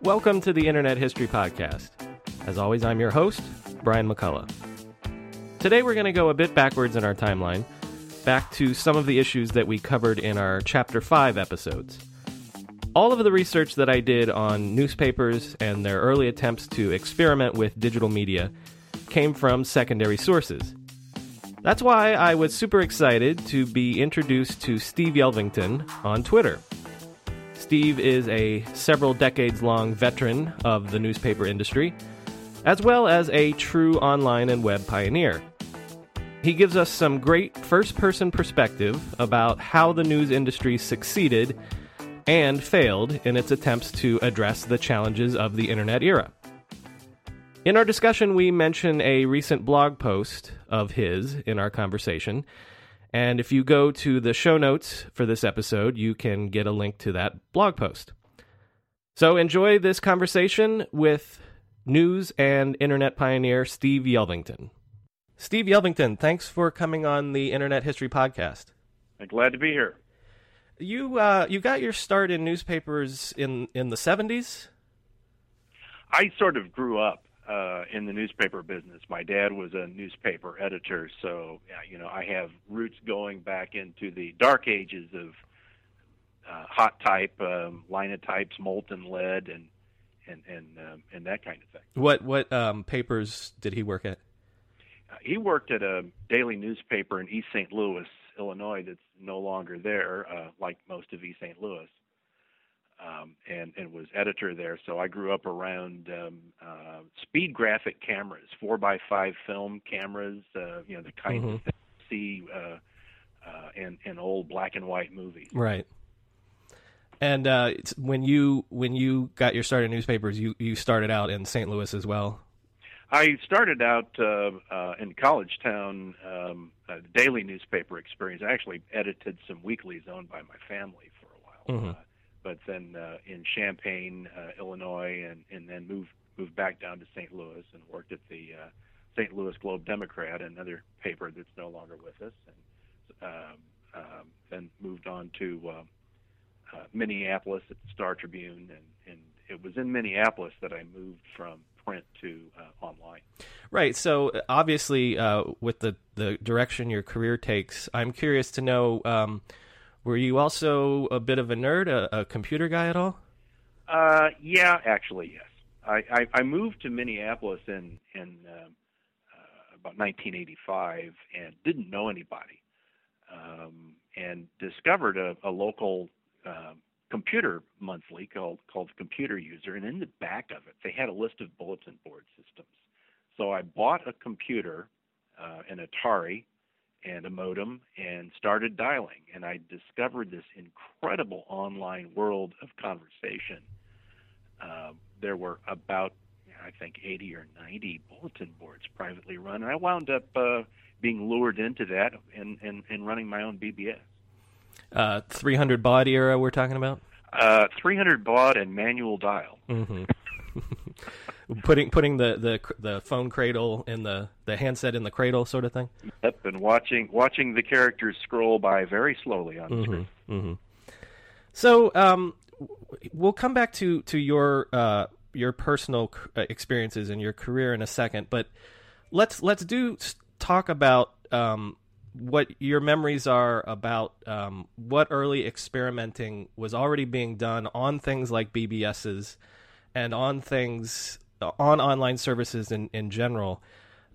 Welcome to the Internet History Podcast. As always, I'm your host, Brian McCullough. Today we're going to go a bit backwards in our timeline, back to some of the issues that we covered in our Chapter 5 episodes. All of the research that I did on newspapers and their early attempts to experiment with digital media came from secondary sources. That's why I was super excited to be introduced to Steve Yelvington on Twitter. Steve is a several decades long veteran of the newspaper industry, as well as a true online and web pioneer. He gives us some great first person perspective about how the news industry succeeded and failed in its attempts to address the challenges of the internet era. In our discussion, we mention a recent blog post of his in our conversation and if you go to the show notes for this episode, you can get a link to that blog post. So enjoy this conversation with news and internet pioneer Steve Yelvington. Steve Yelvington, thanks for coming on the Internet History Podcast. I'm glad to be here. You uh, you got your start in newspapers in in the seventies. I sort of grew up uh, in the newspaper business. My dad was a newspaper editor, so you know I have roots going back into the dark ages of uh, hot type, um, linotypes, molten lead, and and and um, and that kind of thing. What what um, papers did he work at? He worked at a daily newspaper in East St. Louis, Illinois, that's no longer there, uh, like most of East St. Louis um, and and was editor there. So I grew up around um, uh, speed graphic cameras, four by five film cameras. Uh, you know the kind mm-hmm. that you see uh, uh, in in old black and white movies. Right. And uh, when you when you got your start in newspapers, you you started out in St. Louis as well. I started out uh, uh, in College Town, um, a daily newspaper experience. I actually edited some weeklies owned by my family for a while. Mm-hmm. Uh, but then uh, in Champaign, uh, Illinois, and and then moved moved back down to St. Louis and worked at the uh, St. Louis Globe Democrat, another paper that's no longer with us, and um, um, then moved on to uh, uh, Minneapolis at the Star Tribune, and and it was in Minneapolis that I moved from print to uh, online. Right. So obviously, uh, with the the direction your career takes, I'm curious to know. Um, were you also a bit of a nerd, a, a computer guy at all? Uh, yeah, actually, yes. I, I, I moved to Minneapolis in in uh, uh, about 1985 and didn't know anybody, um, and discovered a, a local uh, computer monthly called called Computer User, and in the back of it they had a list of bulletin board systems. So I bought a computer, uh, an Atari and a modem and started dialing. And I discovered this incredible online world of conversation. Uh, there were about, I think, 80 or 90 bulletin boards privately run. And I wound up uh, being lured into that and, and, and running my own BBS. Uh, 300 baud era, we're talking about? Uh, 300 baud and manual dial. Mm-hmm. putting putting the, the the phone cradle in the the handset in the cradle, sort of thing. Yep, and watching watching the characters scroll by very slowly on the Mm-hmm, screen. So um, we'll come back to to your uh, your personal uh, experiences and your career in a second, but let's let's do talk about um, what your memories are about um, what early experimenting was already being done on things like BBSs and on things on online services in in general.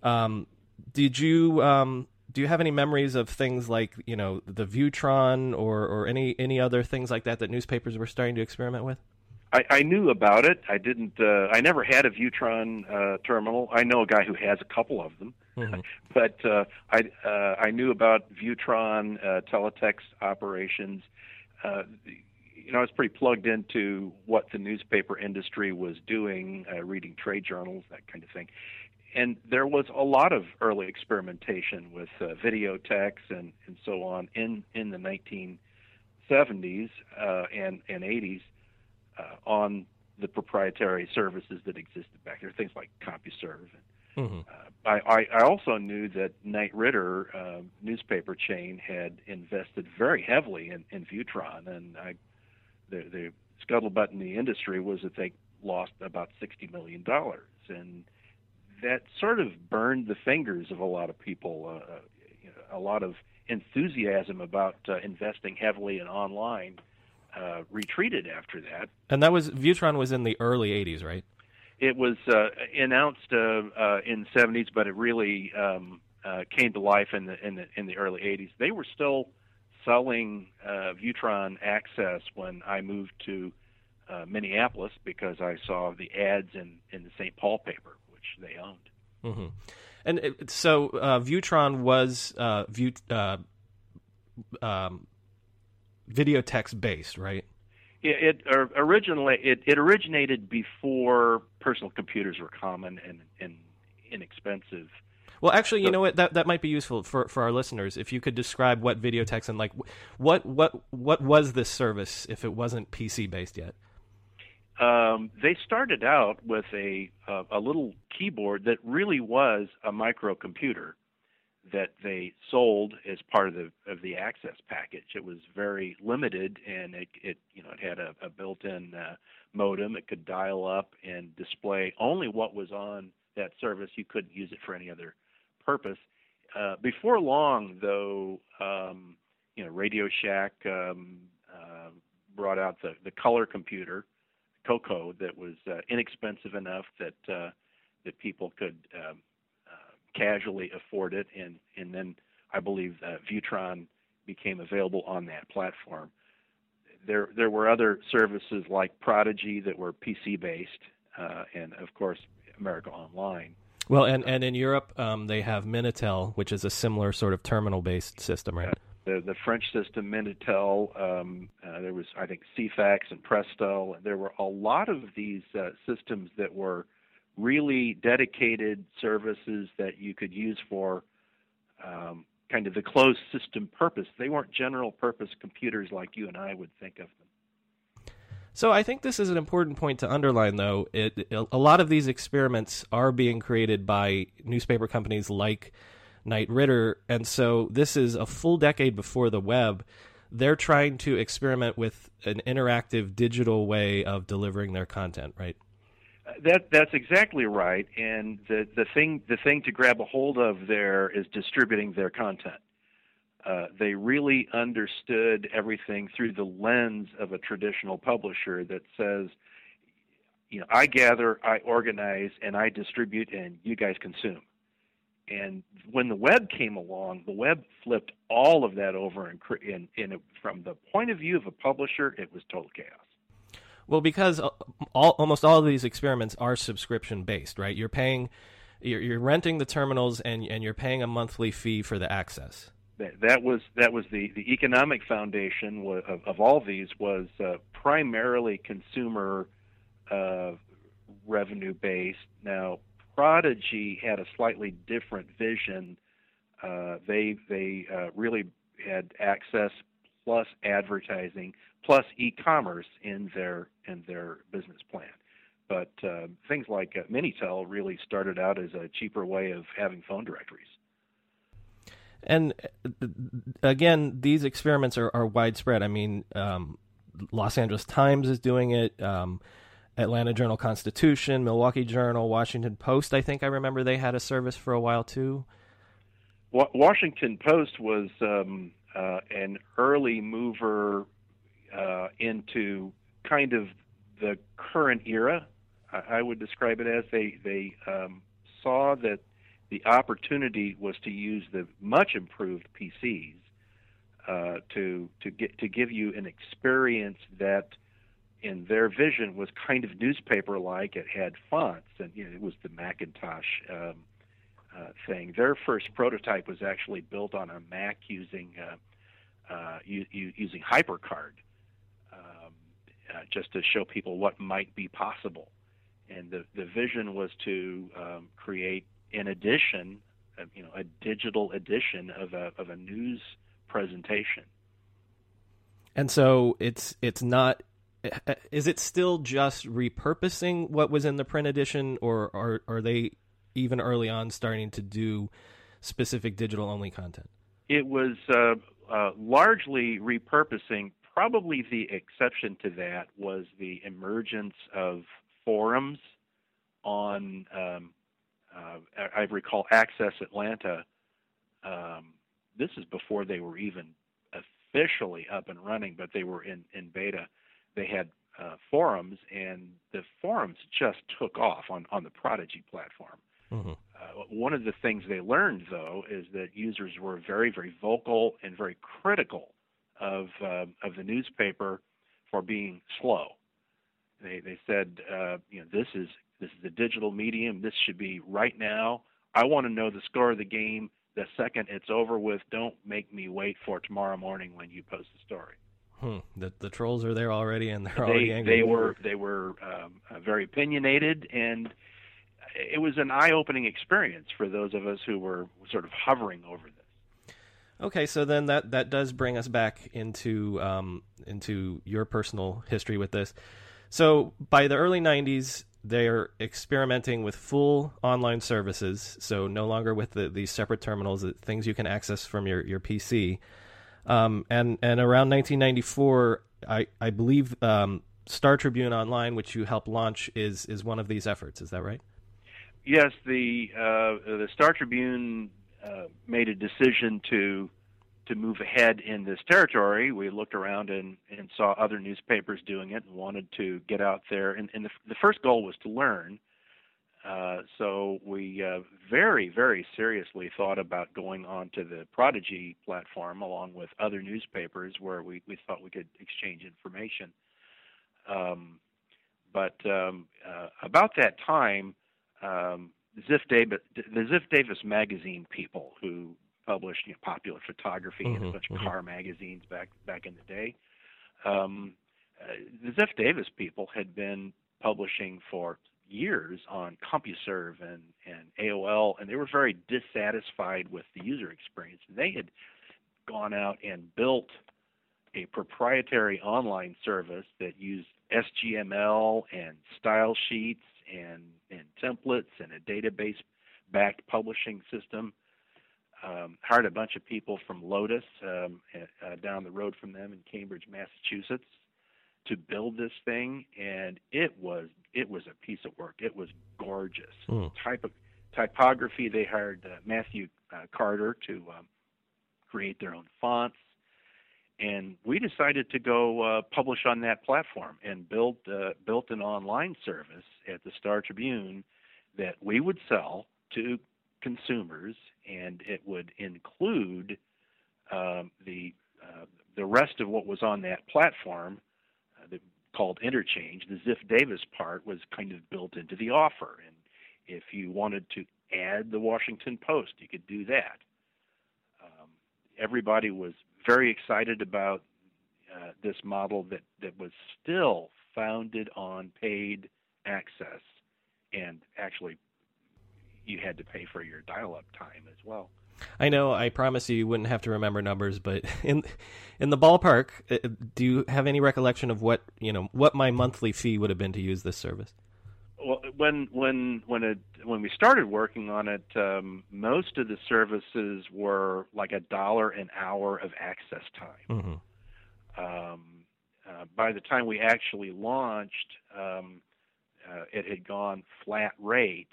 Um, did you um, do you have any memories of things like you know the Viewtron or or any any other things like that that newspapers were starting to experiment with? I, I knew about it. I didn't. Uh, I never had a Viewtron uh, terminal. I know a guy who has a couple of them, but uh, I uh, I knew about Viewtron uh, teletext operations. Uh, you know, I was pretty plugged into what the newspaper industry was doing, uh, reading trade journals, that kind of thing. And there was a lot of early experimentation with uh, videotex and, and so on in, in the 1970s uh, and, and 80s uh, on the proprietary services that existed back there, things like CompuServe. Mm-hmm. Uh, I, I, also knew that Knight Ridder uh, newspaper chain had invested very heavily in, in Viewtron, and I, the, the scuttlebutt in the industry was that they lost about sixty million dollars, and that sort of burned the fingers of a lot of people. Uh, you know, a lot of enthusiasm about uh, investing heavily in online uh, retreated after that. And that was Viewtron was in the early '80s, right? It was uh, announced uh, uh, in the 70s, but it really um, uh, came to life in the in the in the early 80s. They were still selling uh, Viewtron Access when I moved to uh, Minneapolis because I saw the ads in in the St. Paul paper, which they owned. Mm-hmm. And it, so uh, Viewtron was uh, view uh, um, videotex based, right? It, it or originally it, it originated before personal computers were common and, and inexpensive. Well, actually, you know what? That that might be useful for, for our listeners if you could describe what videotex and like what what what was this service if it wasn't PC based yet. Um, they started out with a uh, a little keyboard that really was a microcomputer that they sold as part of the of the access package. It was very limited, and it, it you know it had a, a built-in uh, modem. It could dial up and display only what was on that service. You couldn't use it for any other purpose. Uh, before long, though, um, you know, Radio Shack um, uh, brought out the the color computer Coco that was uh, inexpensive enough that uh, that people could um, casually afford it, and and then I believe uh, Viewtron became available on that platform. There there were other services like Prodigy that were PC based, uh, and of course America Online. Well, and and in Europe, um, they have Minitel, which is a similar sort of terminal based system, right? The the French system Minitel, um, uh, there was I think Ceefax and Prestel. There were a lot of these uh, systems that were really dedicated services that you could use for um, kind of the closed system purpose. They weren't general purpose computers like you and I would think of them. So I think this is an important point to underline, though. It, a lot of these experiments are being created by newspaper companies like Knight Ridder, and so this is a full decade before the web. They're trying to experiment with an interactive digital way of delivering their content, right? That that's exactly right. And the the thing the thing to grab a hold of there is distributing their content. Uh, they really understood everything through the lens of a traditional publisher that says, you know, I gather, I organize, and I distribute, and you guys consume. And when the web came along, the web flipped all of that over, and, and, and it, from the point of view of a publisher, it was total chaos. Well, because uh, all, almost all of these experiments are subscription based, right? You're paying, you're, you're renting the terminals, and and you're paying a monthly fee for the access. that, that was that was the, the economic foundation of, of all these was uh, primarily consumer uh, revenue based. Now, Prodigy had a slightly different vision. Uh, they they uh, really had access plus advertising plus e-commerce in their in their business plan. but uh, things like uh, Minitel really started out as a cheaper way of having phone directories. And uh, again, these experiments are, are widespread. I mean, um, Los Angeles Times is doing it. Um, Atlanta Journal Constitution, Milwaukee Journal, Washington Post. I think I remember they had a service for a while too. Washington Post was um, uh, an early mover uh, into kind of the current era. I, I would describe it as they they um, saw that the opportunity was to use the much improved PCs uh, to to get to give you an experience that in their vision was kind of newspaper like. It had fonts, and you know, it was the Macintosh um, thing. Their first prototype was actually built on a Mac using uh, uh, u- u- using HyperCard, um, uh, just to show people what might be possible. And the the vision was to um, create an edition, uh, you know, a digital edition of a of a news presentation. And so it's it's not is it still just repurposing what was in the print edition, or are are they even early on starting to do specific digital only content? It was uh, uh, largely repurposing. Probably the exception to that was the emergence of forums on. Um, uh, I recall Access Atlanta. Um, this is before they were even officially up and running, but they were in in beta they had uh, forums, and the forums just took off on, on the Prodigy platform. Mm-hmm. Uh, one of the things they learned, though, is that users were very, very vocal and very critical of uh, of the newspaper for being slow. They they said, uh, you know, this is this is a digital medium. This should be right now. I want to know the score of the game the second it's over with. Don't make me wait for tomorrow morning when you post the story. Hmm. The the trolls are there already, and they're they, already angry. They were they were um, uh, very opinionated, and it was an eye-opening experience for those of us who were sort of hovering over this. Okay, so then that that does bring us back into um, into your personal history with this. So by the early '90s, they're experimenting with full online services. So no longer with the, these separate terminals, things you can access from your your PC. Um, and and around 1994, I I believe um, Star Tribune Online, which you helped launch, is is one of these efforts. Is that right? Yes, the uh, the Star Tribune uh, made a decision to to move ahead in this territory. We looked around and, and saw other newspapers doing it and wanted to get out there. And, and the, the first goal was to learn uh, so we uh, very, very seriously thought about going onto the Prodigy platform along with other newspapers where we, we thought we could exchange information. Um, but um, uh, about that time, um, Ziff Davis, the Ziff Davis magazine people who published you know, popular photography mm-hmm, and a bunch mm-hmm. of car magazines back back in the day, um, uh, the Ziff Davis people had been publishing for years on CompuServe and, and AOL, and they were very dissatisfied with the user experience. They had gone out and built a proprietary online service that used SGML and style sheets and, and templates and a database backed publishing system. Um, hired a bunch of people from Lotus um, uh, down the road from them in Cambridge, Massachusetts, to build this thing, and it was it was a piece of work. It was gorgeous. Mm. Type of typography. They hired uh, Matthew uh, Carter to um, create their own fonts, and we decided to go uh, publish on that platform and build uh, built an online service at the Star Tribune that we would sell to consumers, and it would include um, the uh, the rest of what was on that platform called interchange. The Ziff Davis part was kind of built into the offer, and if you wanted to add the Washington Post, you could do that. Um, everybody was very excited about uh, this model that, that was still founded on paid access, and actually, you had to pay for your dial-up time as well. I know. I promise you, you wouldn't have to remember numbers, but in in the ballpark, uh, do you have any recollection of what you know what my monthly fee would have been to use this service? Well, when when when it when we started working on it, um, most of the services were like a dollar an hour of access time. Mm-hmm. Um, uh, by the time we actually launched, um, uh, it had gone flat rate.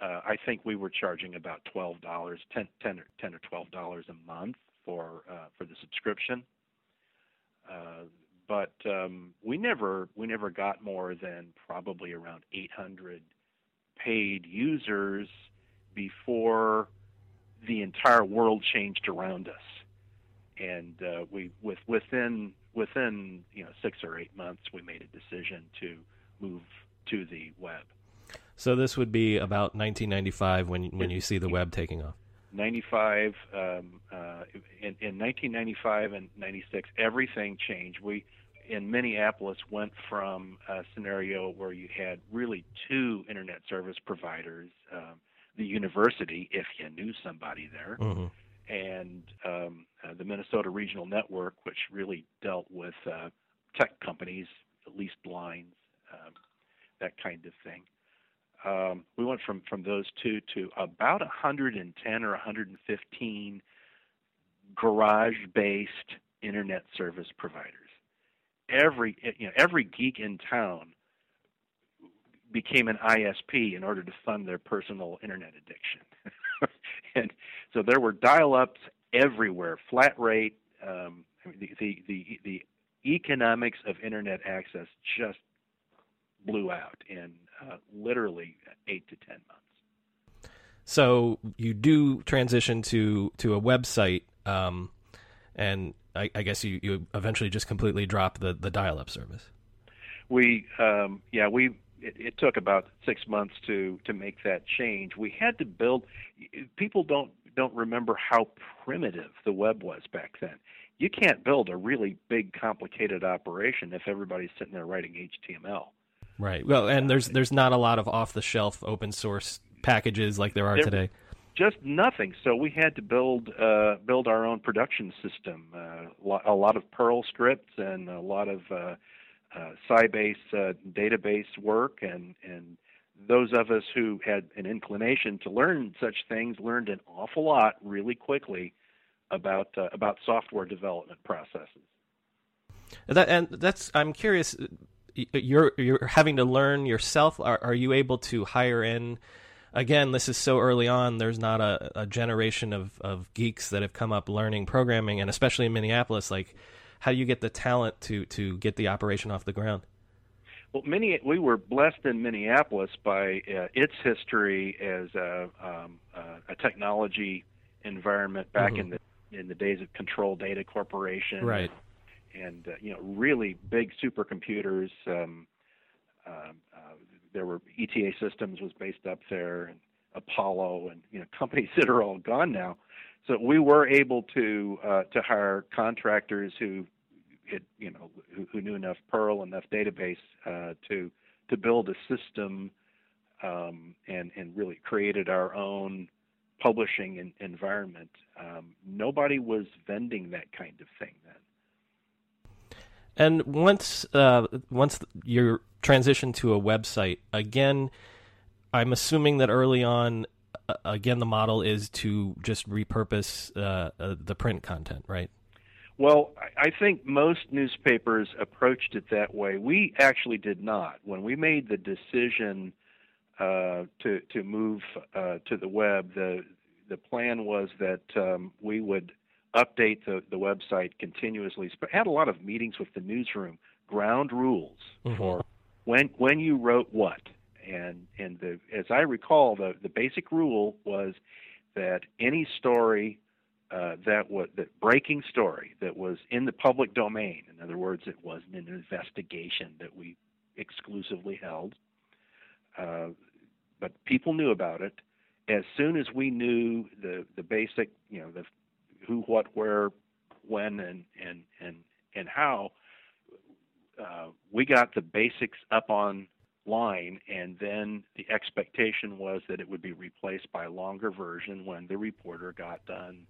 Uh, I think we were charging about twelve dollars, 10, 10 or ten or twelve dollars a month for uh, for the subscription. But um, we never we never got more than probably around 800 paid users before the entire world changed around us, and uh, we with within within you know six or eight months we made a decision to move to the web. So this would be about 1995 when when you see the web taking off. 95 um, uh, in, in 1995 and 96 everything changed we in minneapolis went from a scenario where you had really two internet service providers um, the university if you knew somebody there Mm-hmm. and um, uh, the minnesota regional network which really dealt with uh, tech companies leased lines um, that kind of thing um, we went from from those two to about 110 or 115 garage-based internet service providers. Every you know every geek in town became an ISP in order to fund their personal internet addiction, and so there were dial-ups everywhere, flat rate. Um, the, the the the economics of internet access just blew out in uh, literally eight to ten months. So you do transition to to a website, um, and I, I guess you, you eventually just completely drop the, the dial up service. We, um, yeah, we. It, it took about six months to to make that change. We had to build. People don't don't remember how primitive the web was back then. You can't build a really big, complicated operation if everybody's sitting there writing HTML. Right. Well, and there's there's not a lot of off the shelf open source packages like there are There- today. just nothing. So we had to build uh, build our own production system. Uh, a lot of Perl scripts and a lot of uh, uh, Sybase uh, database work, and and those of us who had an inclination to learn such things learned an awful lot really quickly about uh, about software development processes. That, and that's I'm curious. You're you're having to learn yourself. Are, are you able to hire in? Again, this is so early on. There's not a, a generation of, of geeks that have come up learning programming, and especially in Minneapolis. Like, how do you get the talent to to get the operation off the ground? Well, many we were blessed in Minneapolis by uh, its history as a, um, uh, a technology environment back Mhm. in the in the days of Control Data Corporation, Right. And uh, you know, really big supercomputers. Um, um, uh, there were ETA Systems was based up there, and Apollo, and you know, companies that are all gone now. So we were able to uh, to hire contractors who had, you know, who, who knew enough Perl, enough database uh, to to build a system, um, and and really created our own publishing en- environment. Um, nobody was vending that kind of thing then. And once uh, once you're transitioned to a website, again, I'm assuming that early on, uh, again, the model is to just repurpose uh, uh, the print content, right? Well, I think most newspapers approached it that way. We actually did not. When we made the decision uh, to to move uh, to the web, the the plan was that um, we would update the, the website continuously. Sp- Had a lot of meetings with the newsroom, ground rules Mhm. for when when you wrote what. And and the as I recall, the the basic rule was that any story uh, that was that breaking story that was in the public domain. In other words, it wasn't an investigation that we exclusively held, uh, but people knew about it. As soon as we knew the the basic, you know, the who, what, where, when, and and and and how, uh, we got the basics up on line, and then the expectation was that it would be replaced by a longer version when the reporter got done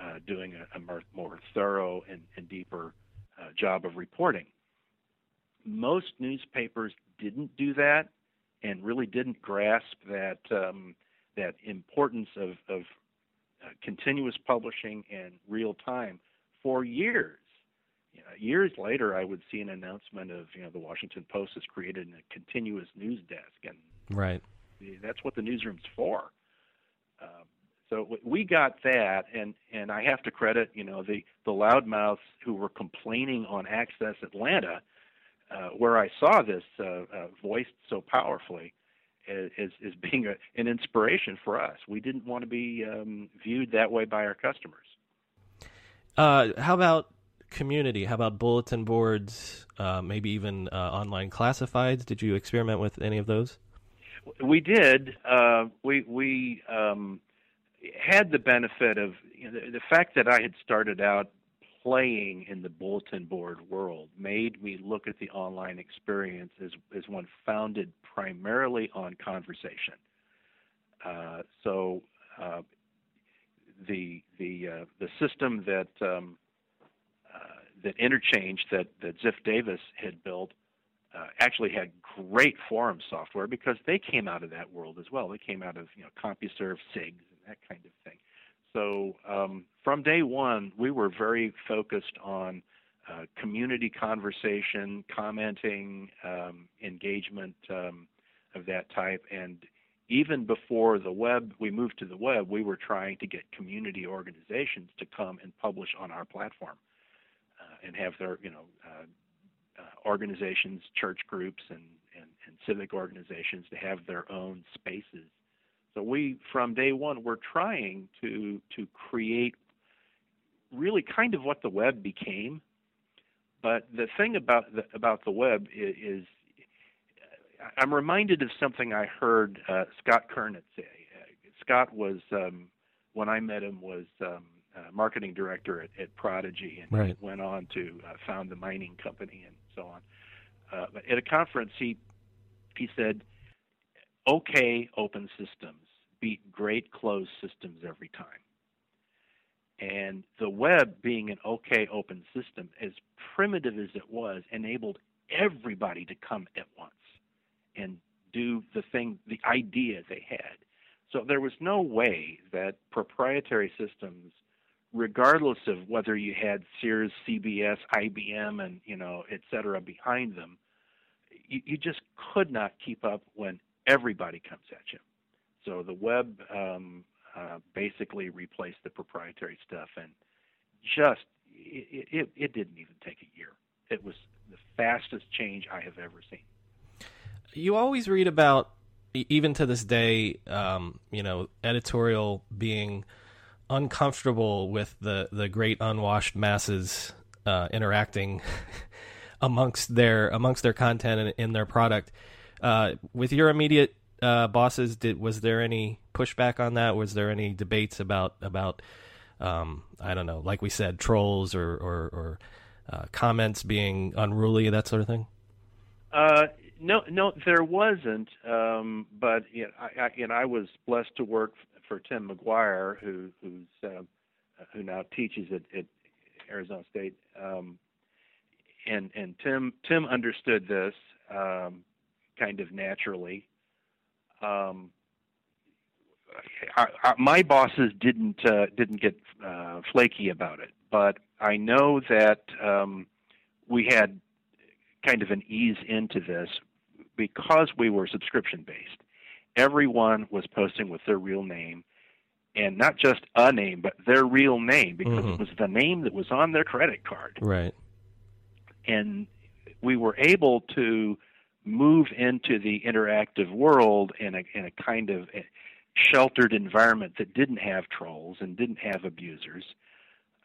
uh, doing a, a more, more thorough and, and deeper uh, job of reporting. Most newspapers didn't do that, and really didn't grasp that um, that importance of, of continuous publishing and real time for years. You know, years later, I would see an announcement of you know the Washington Post has created a continuous news desk, and right, that's what the newsroom's for. Um, so we got that, and and I have to credit you know the the loudmouths who were complaining on Access Atlanta, uh, where I saw this uh, uh, voiced so powerfully, as as being a, an inspiration for us. We didn't want to be um, viewed that way by our customers. Uh, how about community? How about bulletin boards? Uh, maybe even uh, online classifieds? Did you experiment with any of those? We did. Uh, we we um, had the benefit of you know, the, the fact that I had started out playing in the bulletin board world made me look at the online experience as, as one founded primarily on conversation. Uh, so uh, the the uh, the system that um, uh, that interchange that that Ziff Davis had built uh, actually had great forum software because they came out of that world as well. They came out of you know CompuServe, SIGs, and that kind of thing. So um, from day one, we were very focused on uh, community conversation, commenting, um, engagement um, of that type, and even before the web, we moved to the web. We were trying to get community organizations to come and publish on our platform uh, and have their, you know, uh, uh organizations, church groups, and, and, and civic organizations to have their own spaces so we, from day one, we're trying to to create really kind of what the web became. But the thing about the, about the web is, is I'm reminded of something I heard uh, Scott Kurnit say. Scott was um, when I met him was um, uh, marketing director at, at Prodigy and right. went on to uh, found the mining company and so on. Uh, but at a conference, he he said okay open systems beat great closed systems every time. And the web, being an okay open system, as primitive as it was, enabled everybody to come at once and do the thing, the idea they had. So there was no way that proprietary systems, regardless of whether you had Sears, CBS, IBM, and you know, et cetera, behind them, you, you just could not keep up when everybody comes at you. So the web um, uh, basically replaced the proprietary stuff, and just it, it, it didn't even take a year. It was the fastest change I have ever seen. You always read about, even to this day, um, you know, editorial being uncomfortable with the the great unwashed masses uh, interacting amongst their amongst their content and in their product. Uh, with your immediate uh, bosses, did was there any pushback on that? Was there any debates about about um, I don't know, like we said, trolls or or, or uh, comments being unruly, that sort of thing? Uh, no, no, there wasn't. Um, but you know, I, I, I was blessed to work for Tim McGuire, who who's uh, who now teaches at, at Arizona State. Um, and and Tim Tim understood this um, kind of naturally, um, I, I, my bosses didn't uh, didn't get uh, flaky about it, but I know that um, we had kind of an ease into this because we were subscription based. Everyone was posting with their real name, and not just a name, but their real name because mm-hmm. it was the name that was on their credit card. Right. And we were able to move into the interactive world in a in a kind of sheltered environment that didn't have trolls and didn't have abusers.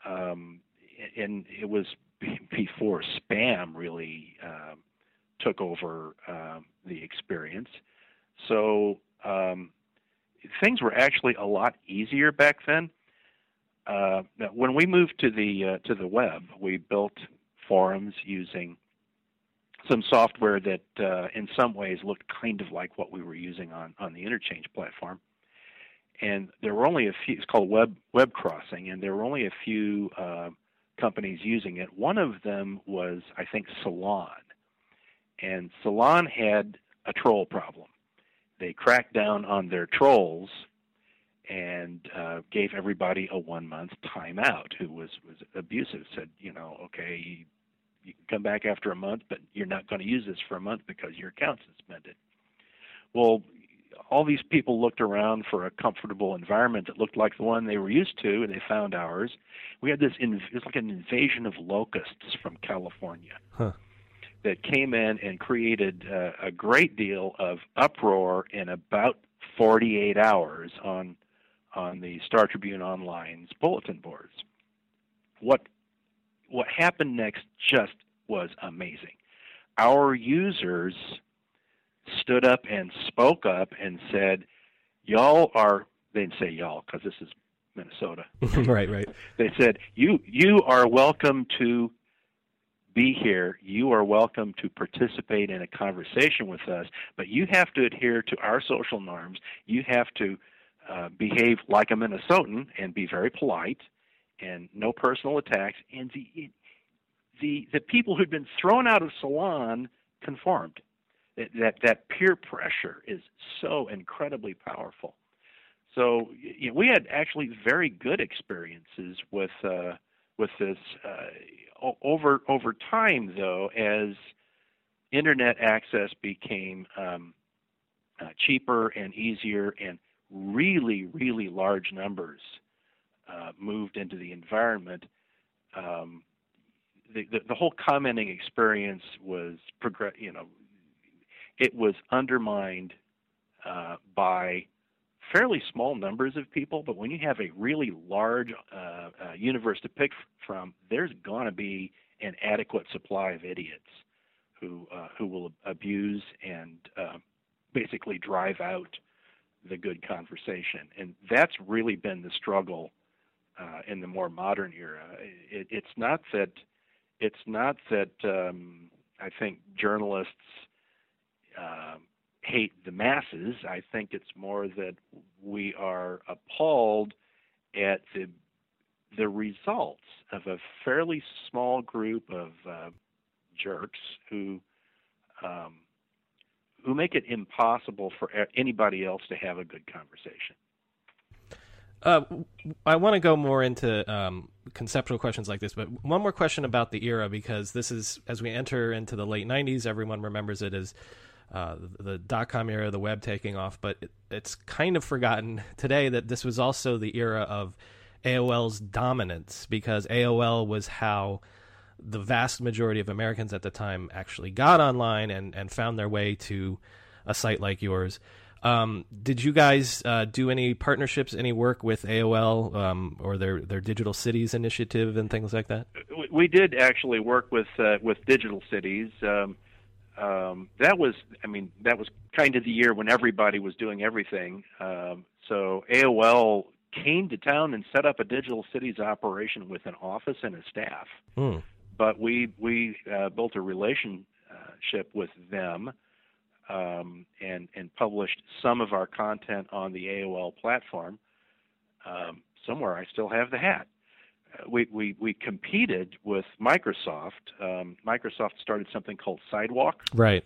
Um, and it was before spam really uh, took over uh, the experience. So um, things were actually a lot easier back then. Uh, when we moved to the uh, to the web, we built forums using some software that uh, in some ways looked kind of like what we were using on, on the interchange platform. And there were only a few, it's called Web, Web Crossing, and there were only a few uh, companies using it. One of them was, I think, Salon. And Salon had a troll problem. they cracked down on their trolls and uh, gave everybody a one month timeout who was was abusive. Said, you know, okay, you, can come back after a month, but you're not going to use this for a month because your account's suspended. Well, all these people looked around for a comfortable environment that looked like the one they were used to, and they found ours. We had this, inv- it was like an invasion of locusts from California Huh. that came in and created uh, a great deal of uproar in about 48 hours on on the Star Tribune Online's bulletin boards. What what happened next just was amazing. Our users stood up and spoke up and said, "Y'all are." They didn't say y'all because this is Minnesota. right, right. They said, "You you are welcome to be here. You are welcome to participate in a conversation with us, but you have to adhere to our social norms. You have to uh, behave like a Minnesotan and be very polite, and no personal attacks." And the the the people who'd been thrown out of Salon conformed. That that, that peer pressure is so incredibly powerful. So you know, we had actually very good experiences with uh, with this uh, over over time, though, as internet access became um, uh, cheaper and easier, and really, really large numbers uh, moved into the environment. Um, the, the, the whole commenting experience was progress. You know, it was undermined uh, by fairly small numbers of people, but when you have a really large uh, uh, universe to pick from, there's going to be an adequate supply of idiots who uh, who will abuse and basically drive out the good conversation, and that's really been the struggle uh, in the more modern era. It, it's not that it's not that um, I think journalists uh, hate the masses. I think it's more that we are appalled at the the results of a fairly small group of uh, jerks who um, who make it impossible for anybody else to have a good conversation. Uh, I want to go more into um, conceptual questions like this, but one more question about the era because this is as we enter into the late '90s. Everyone remembers it as uh, the dot com era, the web taking off, but it, it's kind of forgotten today that this was also the era of AOL's dominance because AOL was how the vast majority of Americans at the time actually got online and, and found their way to a site like yours. Um, did you guys uh, do any partnerships, any work with AOL um, or their their Digital Cities initiative and things like that? We did actually work with uh, with Digital Cities. Um, um, that was, I mean, that was kind of the year when everybody was doing everything. Um, so AOL came to town and set up a Digital Cities operation with an office and a staff. Hmm. But we we uh, built a relationship with them um, and and published some of our content on the AOL platform. Um, somewhere I still have the hat. Uh, we, we, we competed with Microsoft. Um, Microsoft started something called Sidewalk. Right.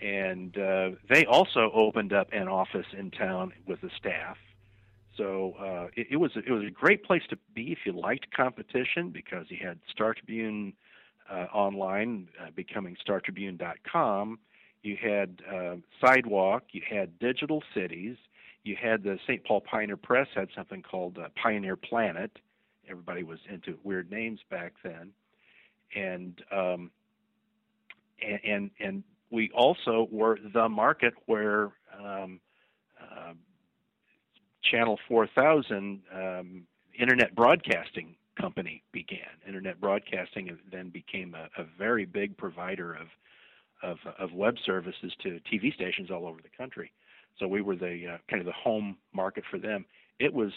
And uh, they also opened up an office in town with a staff. So uh, it, it, was it was a great place to be if you liked competition because you had Star Tribune uh, online uh, becoming StarTribune.com. You had uh, Sidewalk. You had Digital Cities. You had the St. Paul Pioneer Press had something called Pioneer Planet everybody was into weird names back then, and um, and, and and we also were the market where um, uh, Channel 4000 um, internet broadcasting company began. Internet broadcasting then became a, a very big provider of, of, of web services to TV stations all over the country. So we were the uh, kind of the home market for them. It was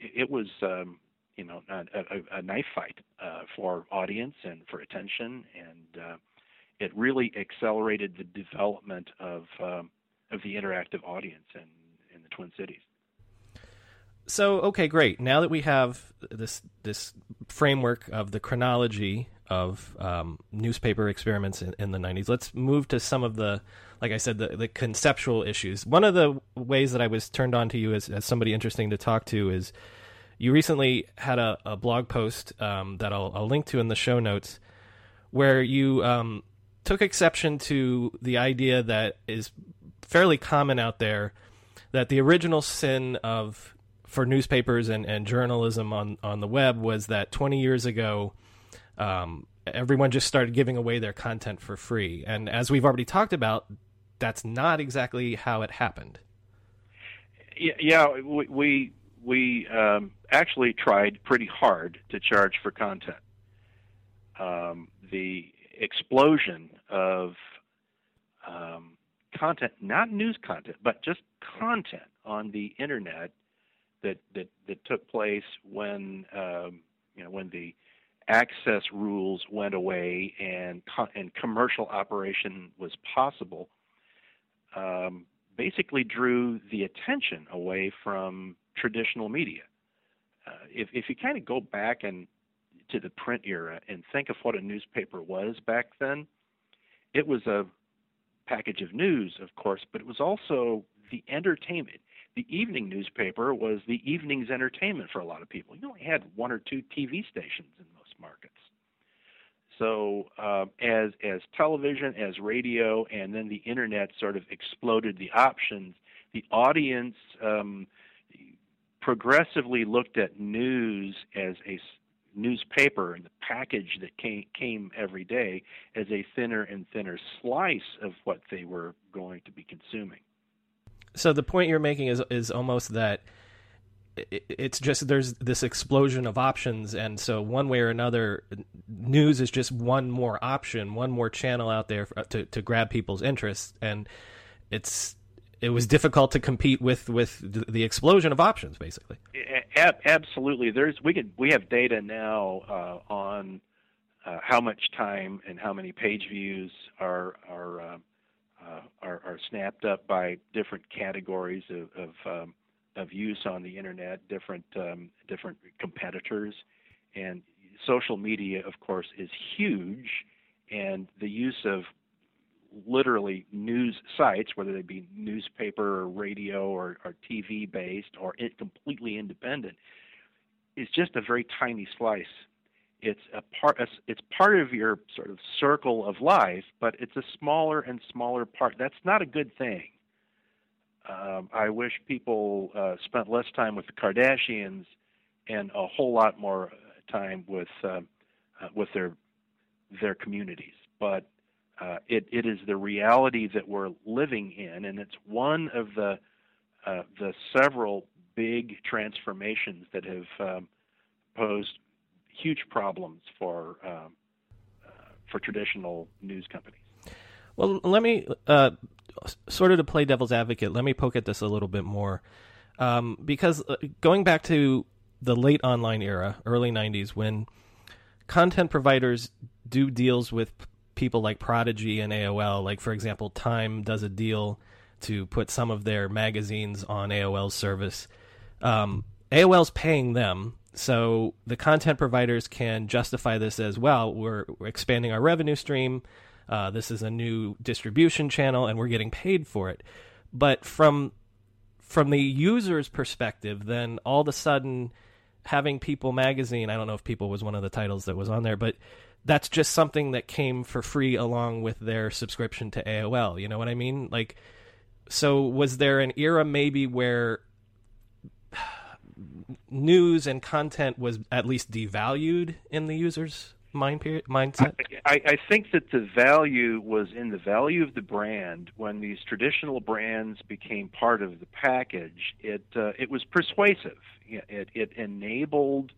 it was um, you know a, a, a knife fight uh, for audience and for attention, and uh, it really accelerated the development of um, of the interactive audience in in the Twin Cities. So okay, great. Now that we have this this framework of the chronology of um, newspaper experiments in, in, the 90s. Let's move to some of the, like I said, the, the conceptual issues. One of the ways that I was turned on to you as, as somebody interesting to talk to is you recently had a, a blog post um, that I'll, I'll, link to in the show notes where you um, took exception to the idea that is fairly common out there that the original sin of for newspapers and, and journalism on, on the web was that 20 years ago, um, everyone just started giving away their content for free. And as we've already talked about, that's not exactly how it happened. Yeah, we we, um, actually tried pretty hard to charge for content. Um, the explosion of um, content, not news content, but just content on the internet that that, that took place when um, you know when the access rules went away and and commercial operation was possible. Um, basically drew the attention away from traditional media. Uh, if if you kind of go back and to the print era and think of what a newspaper was back then, it was a package of news, of course, but it was also the entertainment. The evening newspaper was the evening's entertainment for a lot of people. You only had one or two TV stations in most markets. So uh, as as television, as radio, and then the internet sort of exploded the options, the audience um, progressively looked at news as a newspaper and the package that came, came every day as a thinner and thinner slice of what they were going to be consuming. So the point you're making is is almost that it's just there's this explosion of options and so one way or another news is just one more option one more channel out there to, to grab people's interest and it's it was difficult to compete with with the explosion of options, basically. absolutely, there's we could we have data now uh, on uh, how much time and how many page views are are uh, uh are, are, snapped up by different categories of of, um, of use on the internet, different um, different competitors, and social media, of course, is huge, and the use of literally news sites, whether they be newspaper or radio or, or TV based or it, completely independent, is just a very tiny slice. It's a part. It's part of your sort of circle of life, but it's a smaller and smaller part. That's not a good thing. Um, I wish people uh, spent less time with the Kardashians and a whole lot more time with uh, uh, with their their communities. But uh, it, it is the reality that we're living in, and it's one of the uh, the several big transformations that have um, posed huge problems for um, uh, for traditional news companies. Well, let me uh, sort of to play devil's advocate. Let me poke at this a little bit more, um, because uh, going back to the late online era, early '90s, when content providers do deals with people like Prodigy and AOL. Like, for example, Time does a deal to put some of their magazines on AOL's service. Um, AOL's paying them, so the content providers can justify this as well. We're, we're expanding our revenue stream. Uh, this is a new distribution channel, and we're getting paid for it. But from from the user's perspective, then all of a sudden, having People Magazine, I don't know if People was one of the titles that was on there, but that's just something that came for free along with their subscription to AOL. You know what I mean? Like, so was there an era maybe where news and content was at least devalued in the user's mind period, mindset? I, I think that the value was in the value of the brand when these traditional brands became part of the package. It uh, it was persuasive. It it enabled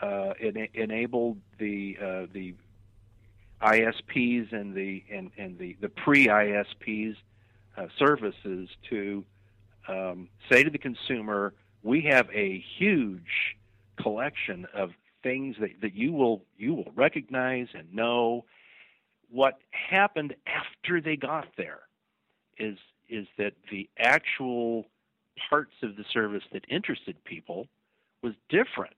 uh, it enabled the uh, the ISPs and the and, and the, the pre ISPs uh, services to um, say to the consumer, we have a huge collection of things that, that you will you will recognize and know. What happened after they got there is is that the actual parts of the service that interested people was different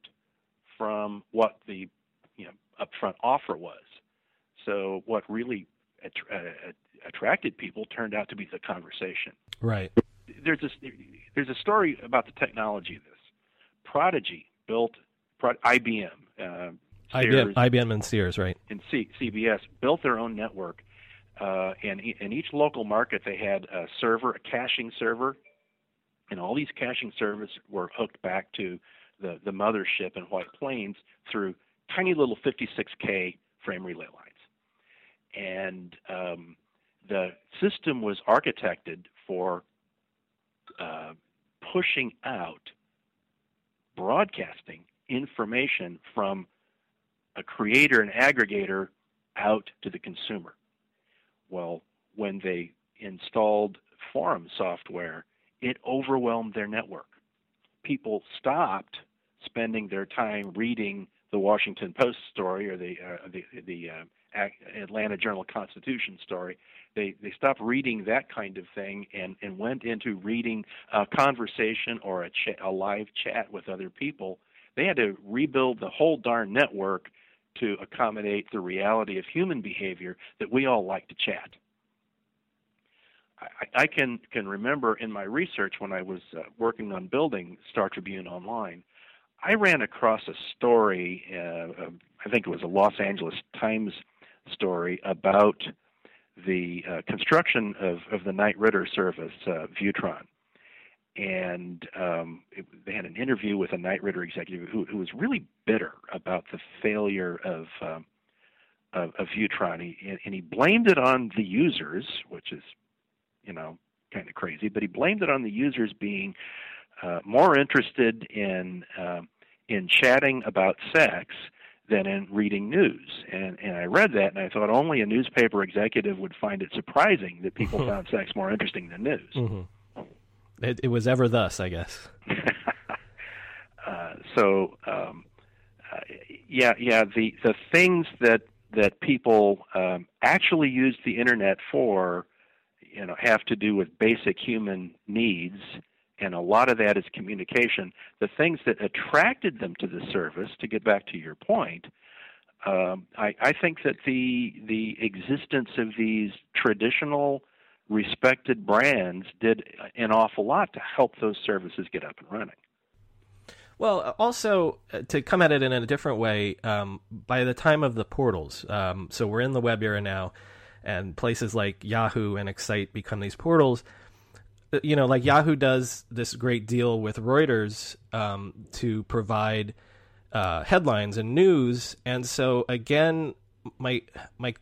from what the you know upfront offer was. So what really att- uh, attracted people turned out to be the conversation. Right. There's a there's a story about the technology of this. Prodigy built IBM, uh, IBM, IBM and Sears, right? And C, CBS built their own network, uh, and in each local market they had a server, a caching server, and all these caching servers were hooked back to the the mothership in White Plains through tiny little 56k frame relay lines, and um, the system was architected for uh, pushing out broadcasting information from a creator and aggregator out to the consumer. Well, when they installed forum software, it overwhelmed their network. People stopped spending their time reading the Washington Post story or the uh, the, the uh, Atlanta Journal Constitution story. They they stopped reading that kind of thing and and went into reading a conversation or a a live chat with other people. They had to rebuild the whole darn network to accommodate the reality of human behavior that we all like to chat. I, I can can remember in my research when I was uh, working on building Star Tribune Online, I ran across a story. Uh, I think it was a Los Angeles Times story about the uh, construction of, of the Knight Ridder service, uh, Viewtron. And um, it, they had an interview with a Knight Ridder executive who, who was really bitter about the failure of, um, of, of Viewtron. He, and he blamed it on the users, which is, you know, kind of crazy, but he blamed it on the users being uh, more interested in uh, in chatting about sex than in reading news. And and I read that and I thought only a newspaper executive would find it surprising that people found sex more interesting than news. Mm-hmm. It, it, was ever thus, I guess. uh, so um, uh, yeah, yeah. The the things that that people um, actually use the internet for, you know, have to do with basic human needs and a lot of that is communication. The things that attracted them to the service, to get back to your point, um, I, I think that the the existence of these traditional respected brands did an awful lot to help those services get up and running. Well, also uh, to come at it in a different way, um, by the time of the portals, um, so we're in the web era now, and places like Yahoo and Excite become these portals you know, like Yahoo does this great deal with Reuters um, to provide uh, headlines and news, and so again, my my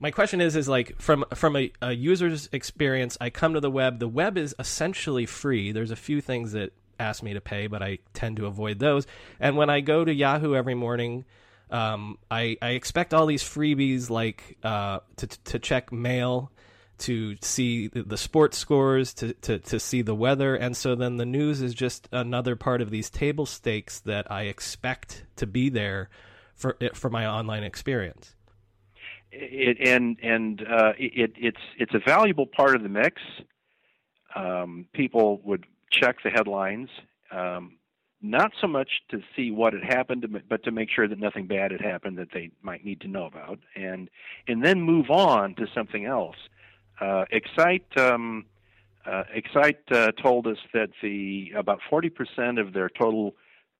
my question is is like from from a, a, user's experience i come to the web the web is essentially free there's a few things that ask me to pay but i tend to avoid those and when i go to yahoo every morning um, I, I expect all these freebies like uh, to, to check mail to see the sports scores, to, to, to see the weather. And so then the news is just another part of these table stakes that I expect to be there for, for my online experience. It, and and uh, it, it's it's a valuable part of the mix. Um, people would check the headlines, um, not so much to see what had happened, but to make sure that nothing bad had happened that they might need to know about, and and then move on to something else. Uh, Excite um, uh, Excite uh, told us that the about 40% of their total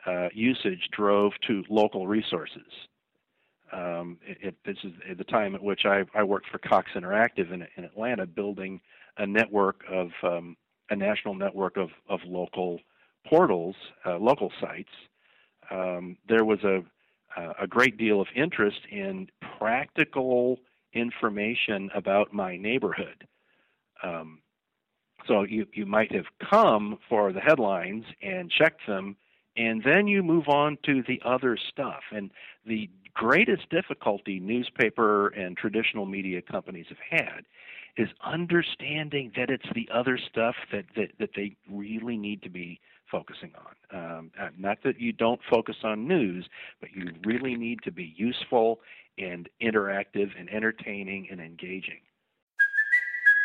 uh, usage drove to local resources. Um, it, this is the time at which I, I worked for Cox Interactive in, in Atlanta, building a network of um, a national network of, of local portals, uh, local sites. Um, there was a a great deal of interest in practical information about my neighborhood. Um, so you, you might have come for the headlines and checked them, and then you move on to the other stuff. And the greatest difficulty newspaper and traditional media companies have had is understanding that it's the other stuff that, that, that they really need to be focusing on. Um, uh, not that you don't focus on news, but you really need to be useful and interactive and entertaining and engaging.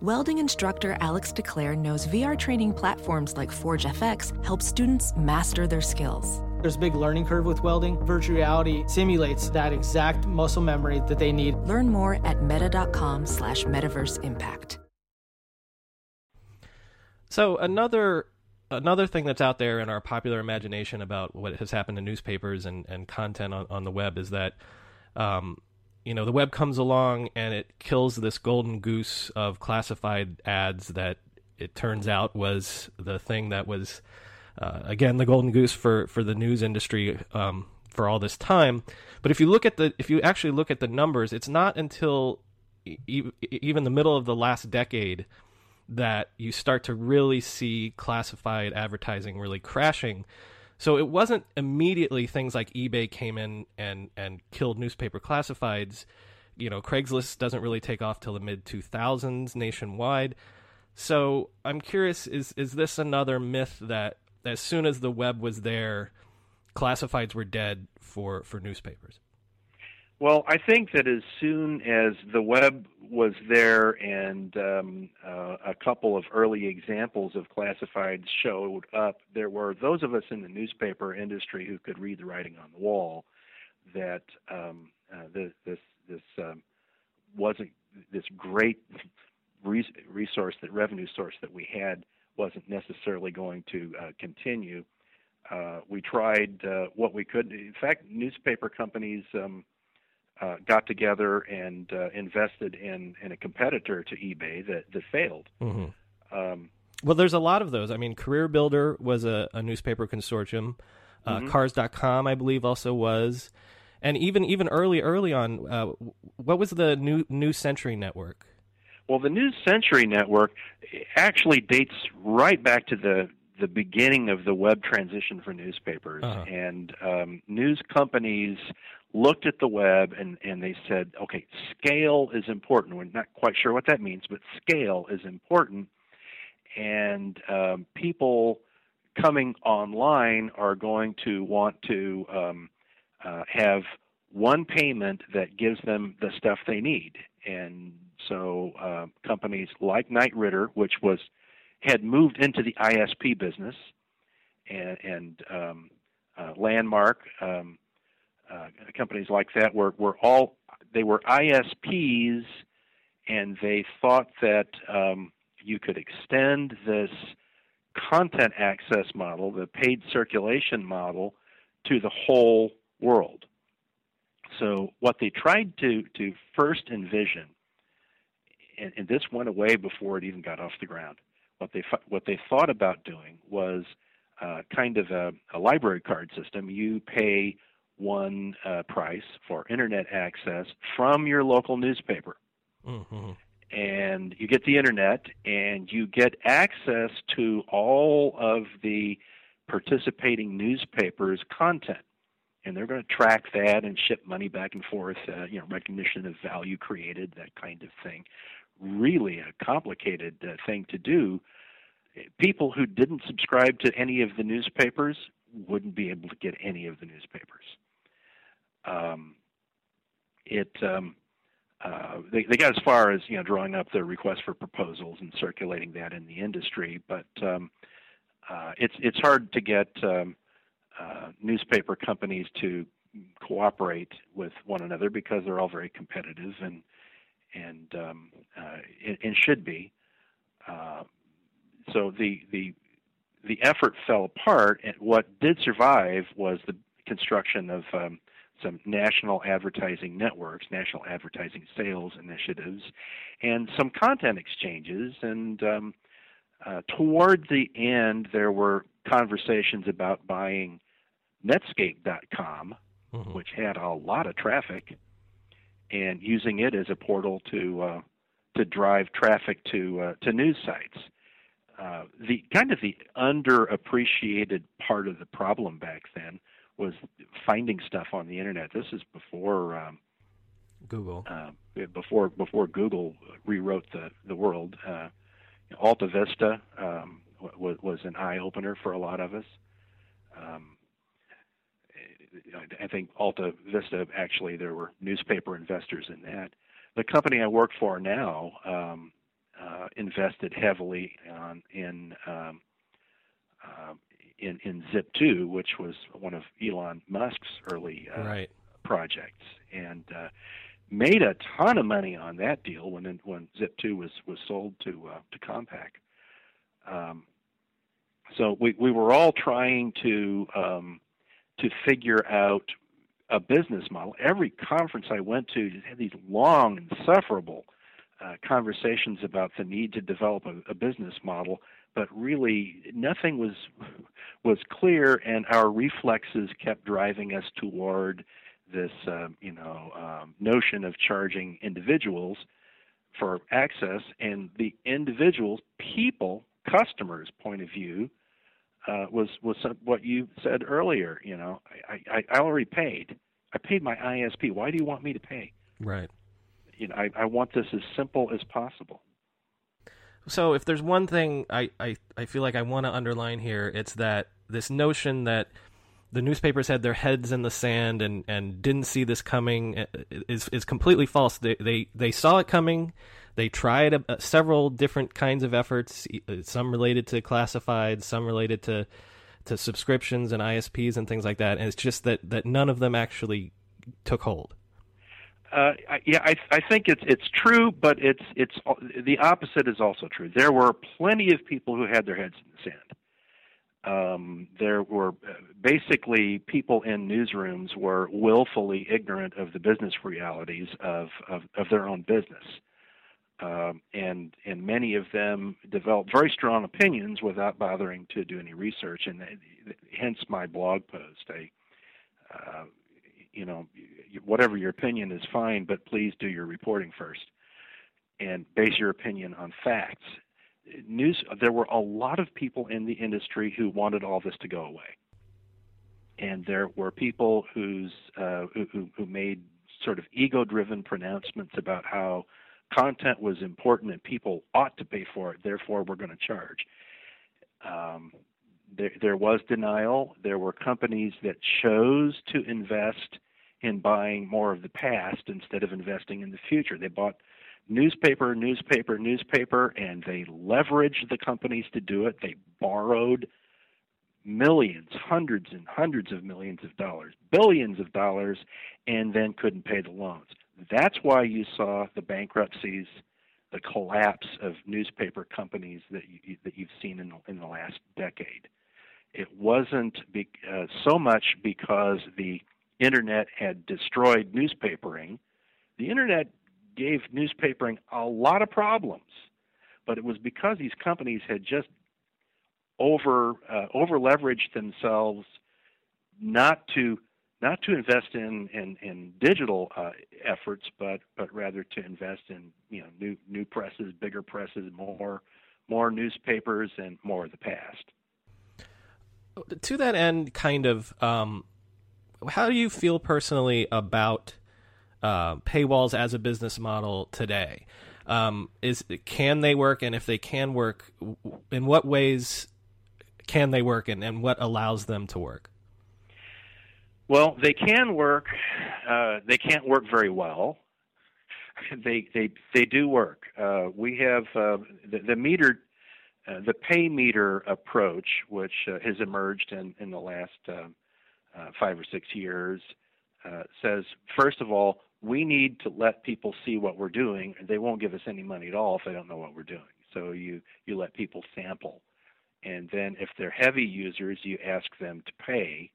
Welding instructor Alex DeClaire knows VR training platforms like Forge FX help students master their skills. There's a big learning curve with welding. Virtual reality simulates that exact muscle memory that they need. Learn more at meta.com slash metaverse impact. So another another thing that's out there in our popular imagination about what has happened to newspapers and, and content on, on the web is that um, you know the web comes along and it kills this golden goose of classified ads that it turns out was the thing that was uh, again the golden goose for for the news industry um, for all this time. But if you look at the if you actually look at the numbers it's not until e- even the middle of the last decade that you start to really see classified advertising really crashing so it wasn't immediately things like eBay came in and and killed newspaper classifieds. You know, Craigslist doesn't really take off till the mid 2000s nationwide. So I'm curious is is this another myth that as soon as the web was there, classifieds were dead for for newspapers? Well, I think that as soon as the web was there and um, uh, a couple of early examples of classifieds showed up, there were those of us in the newspaper industry who could read the writing on the wall that um, uh, this this, this um, wasn't this great resource, that revenue source that we had wasn't necessarily going to uh, continue. Uh, we tried uh, what we could. In fact, newspaper companies. Um, uh, got together and uh, invested in, in a competitor to eBay that, that failed. Mm-hmm. Um, well, there's a lot of those. I mean, Career Builder was a, a newspaper consortium. Uh, mm-hmm. Cars.com, I believe, also was, and even even early early on, uh, what was the new New Century Network? Well, the New Century Network actually dates right back to the the beginning of the web transition for newspapers, uh-huh. and um, news companies looked at the web and, and they said, okay, scale is important. We're not quite sure what that means, but scale is important. And um, people coming online are going to want to um, uh, have one payment that gives them the stuff they need. And so uh, companies like Knight Ridder, which was had moved into the ISP business, and, and um, uh, Landmark, um, uh, companies like that were, were all they were ISPs, and they thought that um, you could extend this content access model, the paid circulation model, to the whole world. So what they tried to to first envision, and, and this went away before it even got off the ground. What they what they thought about doing was uh, kind of a, a library card system. You pay one uh, price for internet access from your local newspaper. Mm-hmm. And you get the internet and you get access to all of the participating newspapers' content. And they're going to track that and ship money back and forth, uh, you know, recognition of value created, that kind of thing. Really a complicated uh, thing to do. People who didn't subscribe to any of the newspapers wouldn't be able to get any of the newspapers um, it um, uh, they, they got as far as you know drawing up the request for proposals and circulating that in the industry, but um, uh, it's it's hard to get um, uh, newspaper companies to cooperate with one another because they're all very competitive and and um, uh, and, and should be. Uh, so the the the effort fell apart, and what did survive was the construction of um, some national advertising networks, national advertising sales initiatives, and some content exchanges. And um, uh, toward the end, there were conversations about buying Netscape.com, mm-hmm. which had a lot of traffic, and using it as a portal to uh, to drive traffic to uh, to news sites. Uh, the kind of the underappreciated part of the problem back then was finding stuff on the internet. This is before um, Google. Uh, before before Google rewrote the the world. Uh, Alta Vista um, was was an eye opener for a lot of us. Um, I think Alta Vista actually there were newspaper investors in that. The company I work for now um, uh, invested heavily on, in um, uh, in in Zip2, which was one of Elon Musk's early uh, right. projects, and uh, made a ton of money on that deal when when Zip2 was was sold to uh, to Compaq. Um, so we we were all trying to um, to figure out a business model. Every conference I went to had these long, insufferable uh, conversations about the need to develop a, a business model, but really nothing was was clear, and our reflexes kept driving us toward this, uh, you know, um, notion of charging individuals for access, and the individuals, people, customers' point of view uh, was was what you said earlier. You know, I, I, I already paid. I paid my ISP. Why do you want me to pay? Right. You know, I, I want this as simple as possible. So, if there's one thing I, I, I feel like I want to underline here, it's that this notion that the newspapers had their heads in the sand and, and didn't see this coming uh, is is completely false. They they, they saw it coming. They tried a, a, several different kinds of efforts, uh, some related to classifieds, some related to to subscriptions and ISPs and things like that. And it's just that, that none of them actually took hold. Uh, yeah, I, I think it's it's true, but it's it's the opposite is also true. There were plenty of people who had their heads in the sand um, there were uh, basically people in newsrooms were willfully ignorant of the business realities of, of, of their own business. Um, and and many of them developed very strong opinions without bothering to do any research, and hence my blog post. I, uh, you know, whatever your opinion is fine, but please do your reporting first, and base your opinion on facts. News there were a lot of people in the industry who wanted all this to go away. And there were people who's uh, who, who made sort of ego driven pronouncements about how content was important and people ought to pay for it therefore we're going to charge. Um, there, there was denial. There were companies that chose to invest in buying more of the past instead of investing in the future they bought newspaper, newspaper, newspaper, and they leveraged the companies to do it. They borrowed millions, hundreds and hundreds of millions of dollars, billions of dollars, and then couldn't pay the loans. That's why you saw the bankruptcies, the collapse of newspaper companies that you, that you've seen in the, in the last decade. It wasn't be, uh, so much because the internet had destroyed newspapering. The internet gave newspapering a lot of problems, but it was because these companies had just over uh, over leveraged themselves not to not to invest in in, in digital uh, efforts, but but rather to invest in you know new new presses, bigger presses, more more newspapers, and more of the past. To that end, kind of, um, how do you feel personally about uh, paywalls as a business model today? Um, is can they work, and if they can work, in what ways can they work, and, and what allows them to work? Well, they can work. Uh, they can't work very well. They they they do work. Uh, we have uh, the, the meter, uh, the pay meter approach, which uh, has emerged in in the last uh, five or six years, says first of all we need to let people see what we're doing. They won't give us any money at all if they don't know what we're doing. So you you let people sample, and then if they're heavy users, you ask them to pay,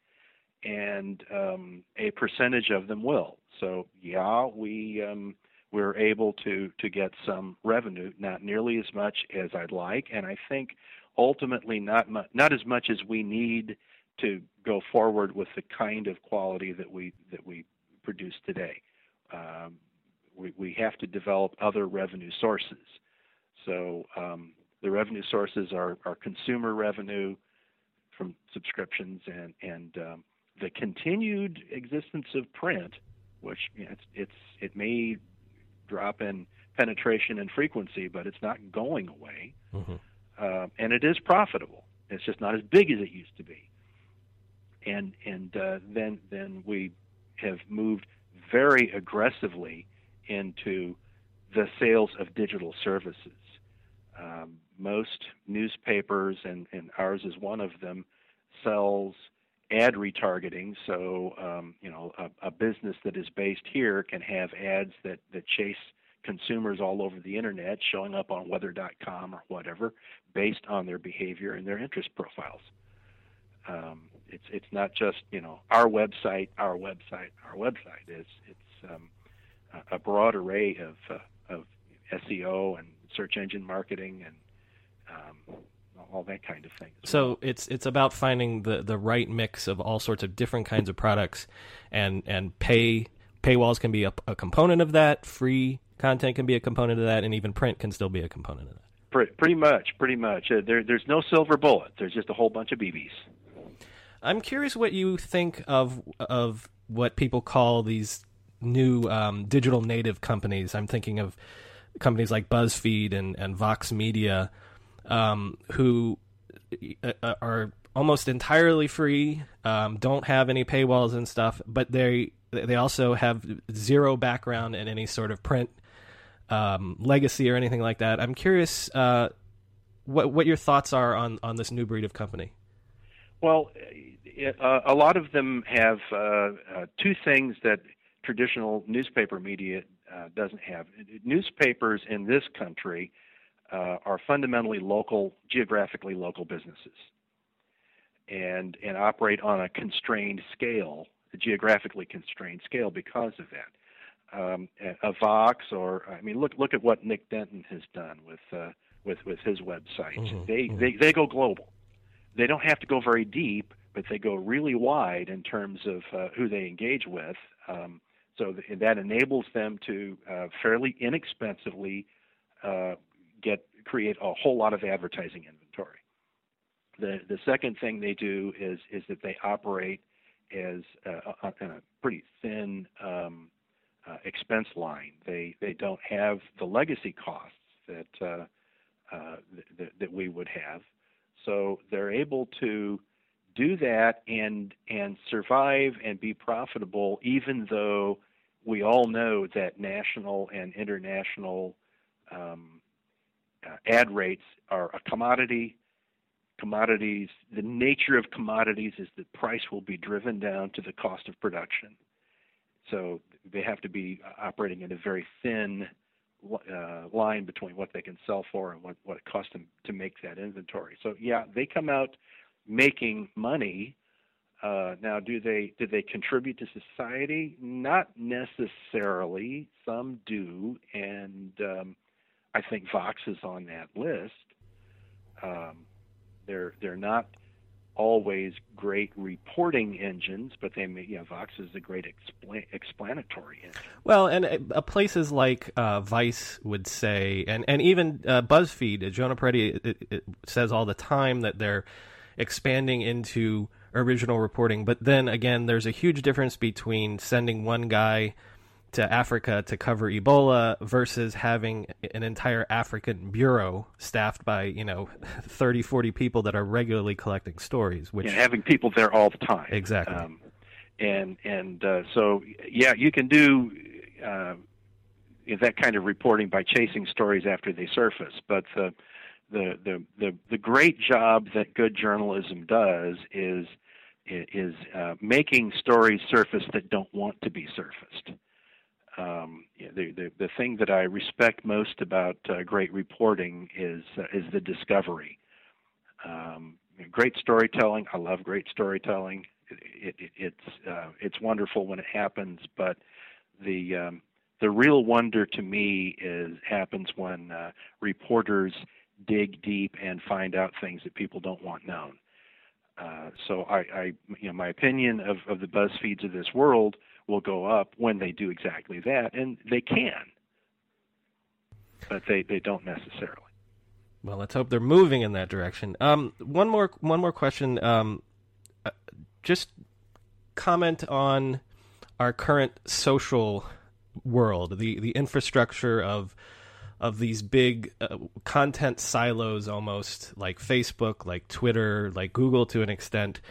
and um, a percentage of them will. So yeah, we um, we're able to to get some revenue, not nearly as much as I'd like, and I think ultimately not mu- not as much as we need to go forward with the kind of quality that we that we produce today. Um, we, we have to develop other revenue sources. So um, the revenue sources are, are consumer revenue from subscriptions and and um, the continued existence of print, which you know, it's, it's it may drop in penetration and frequency, but it's not going away, mm-hmm. uh, and it is profitable. It's just not as big as it used to be. And and uh, then then we have moved very aggressively into the sales of digital services. Um, most newspapers, and, and ours is one of them, sells ad retargeting. So, um, you know, a, a, business that is based here can have ads that, that chase consumers all over the internet, showing up on weather.com or whatever, based on their behavior and their interest profiles. Um, it's it's not just you know our website, our website, our website. It's it's um, a broad array of uh, of SEO and search engine marketing and um, all that kind of thing. So well. it's it's about finding the the right mix of all sorts of different kinds of products, and and pay paywalls can be a, a component of that. Free content can be a component of that, and even print can still be a component of that. Pretty, pretty much, pretty much. Uh, there, there's no silver bullet. There's just a whole bunch of BBs. I'm curious what you think of of what people call these new um, digital native companies. I'm thinking of companies like BuzzFeed and, and Vox Media, um, who uh, uh, are almost entirely free, um, don't have any paywalls and stuff, but they they also have zero background in any sort of print um, legacy or anything like that. I'm curious uh, what what your thoughts are on on this new breed of company. Well, uh, a lot of them have uh, uh, two things that traditional newspaper media uh, doesn't have. Newspapers in this country uh, are fundamentally local, geographically local businesses, and and operate on a constrained scale, a geographically constrained scale because of that. Um, a Vox, or I mean, look look at what Nick Denton has done with uh, with with his website. Mm-hmm. They, mm-hmm. they they go global. They don't have to go very deep, but they go really wide in terms of uh, who they engage with. Um, so th- that enables them to uh, fairly inexpensively uh, get create a whole lot of advertising inventory. The the second thing they do is is that they operate as a, a, a pretty thin um, uh, expense line. They they don't have the legacy costs that uh, uh, th- that we would have, so they're able to do that and and survive and be profitable, even though we all know that national and international um, uh, ad rates are a commodity. Commodities, the nature of commodities is that price will be driven down to the cost of production. So they have to be operating in a very thin uh, line between what they can sell for and what, what it costs them to make that inventory. So yeah, they come out making money. Uh, now, do they do they contribute to society? Not necessarily. Some do, and um, I think Vox is on that list. Um, they're they're not always great reporting engines, but they may, yeah, Vox is a great expla- explanatory engine. Well, and uh, places like uh, Vice would say, and and even uh, BuzzFeed, Jonah Peretti it, it says all the time that they're expanding into original reporting. But then again, there's a huge difference between sending one guy to Africa to cover Ebola versus having an entire African bureau staffed by, you know, 30, 40 people that are regularly collecting stories. Which and having people there all the time. Exactly. Um, and and uh, so, yeah, you can do uh, that kind of reporting by chasing stories after they surface. But the the the the, the great job that good journalism does is is uh, making stories surface that don't want to be surfaced. Um, the, the the thing that I respect most about uh, great reporting is uh, is the discovery. Um, great storytelling. I love great storytelling. It, it, it's uh, it's wonderful when it happens, but the um, the real wonder to me is happens when uh, reporters dig deep and find out things that people don't want known. Uh, so I, I, you know, my opinion of, of the BuzzFeeds of this world will go up when they do exactly that, and they can, but they, they don't necessarily. Well, let's hope they're moving in that direction. Um, one more one more question. Um, uh, just comment on our current social world, the the infrastructure of of these big uh, content silos, almost like Facebook, like Twitter, like Google to an extent.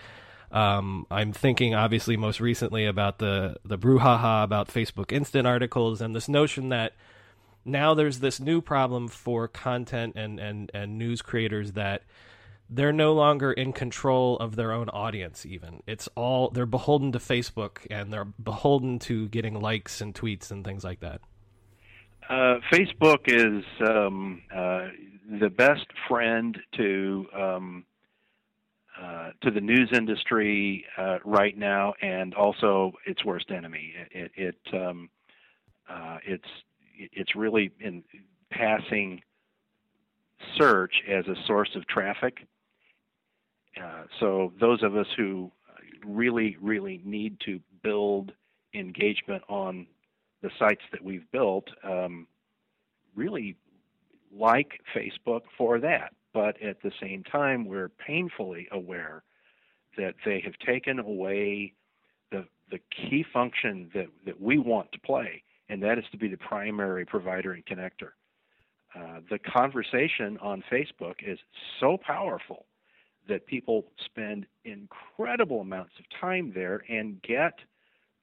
Um, I'm thinking, obviously, most recently about the the brouhaha about Facebook Instant articles and this notion that now there's this new problem for content and, and, and news creators that they're no longer in control of their own audience even. It's all they're beholden to facebook and they're beholden to getting likes and tweets and things like that. Uh, facebook is um, uh, the best friend to um, uh, to the news industry uh, right now and also its worst enemy it, it, um, uh, it's it's really in passing search as a source of traffic. Uh, so those of us who really, really need to build engagement on the sites that we've built um, really like Facebook for that. But at the same time, we're painfully aware that they have taken away the the key function that, that we want to play, and that is to be the primary provider and connector. Uh, the conversation on Facebook is so powerful that people spend incredible amounts of time there and get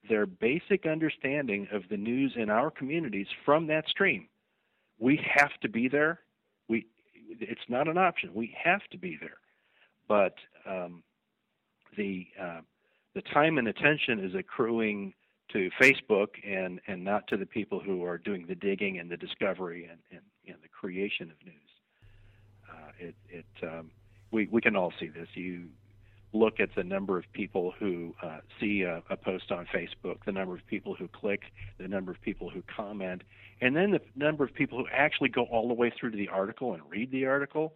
their basic understanding of the news in our communities from that stream. We have to be there. It's not an option. We have to be there. But um, the uh, the time and attention is accruing to Facebook and, and not to the people who are doing the digging and the discovery and, and, and the creation of news. Uh, it, it, um, we, we can all see this. You look at the number of people who uh, see a, a, post on Facebook, the number of people who click, the number of people who comment, and then the number of people who actually go all the way through to the article and read the article.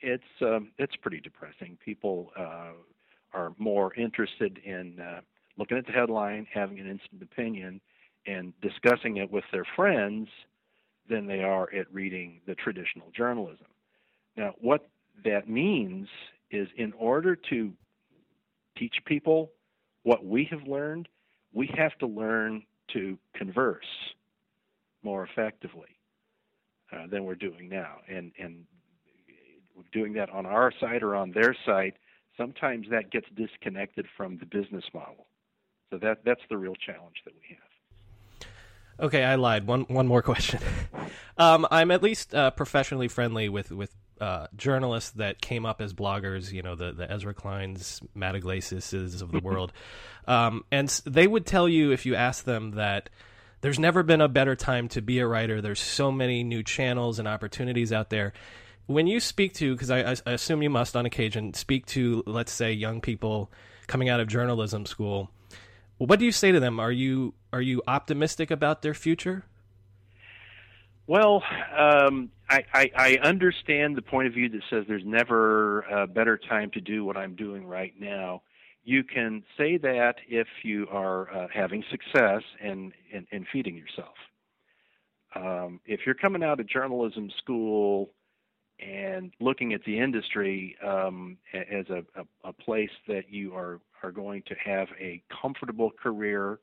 It's um, it's pretty depressing. People uh, are more interested in uh, looking at the headline, having an instant opinion, and discussing it with their friends than they are at reading the traditional journalism. Now, what that means is in order to teach people what we have learned, we have to learn to converse more effectively uh, than we're doing now. And, and doing that on our site or on their site, sometimes that gets disconnected from the business model. So that that's the real challenge that we have. Okay, I lied. One one more question. um, I'm at least uh, professionally friendly with with uh, journalists that came up as bloggers. You know, the the Ezra Kleins, Matt Yglesias of the world, um, and they would tell you if you ask them that there's never been a better time to be a writer. There's so many new channels and opportunities out there. When you speak to, because I, I assume you must on occasion speak to, let's say, young people coming out of journalism school what do you say to them? Are you are you optimistic about their future? Well, um, I, I, I, understand the point of view that says there's never a better time to do what I'm doing right now. You can say that if you are uh, having success and, and, feeding yourself. Um, if you're coming out of journalism school and looking at the industry um, as a, a, a, place that you are, are going to have a comfortable career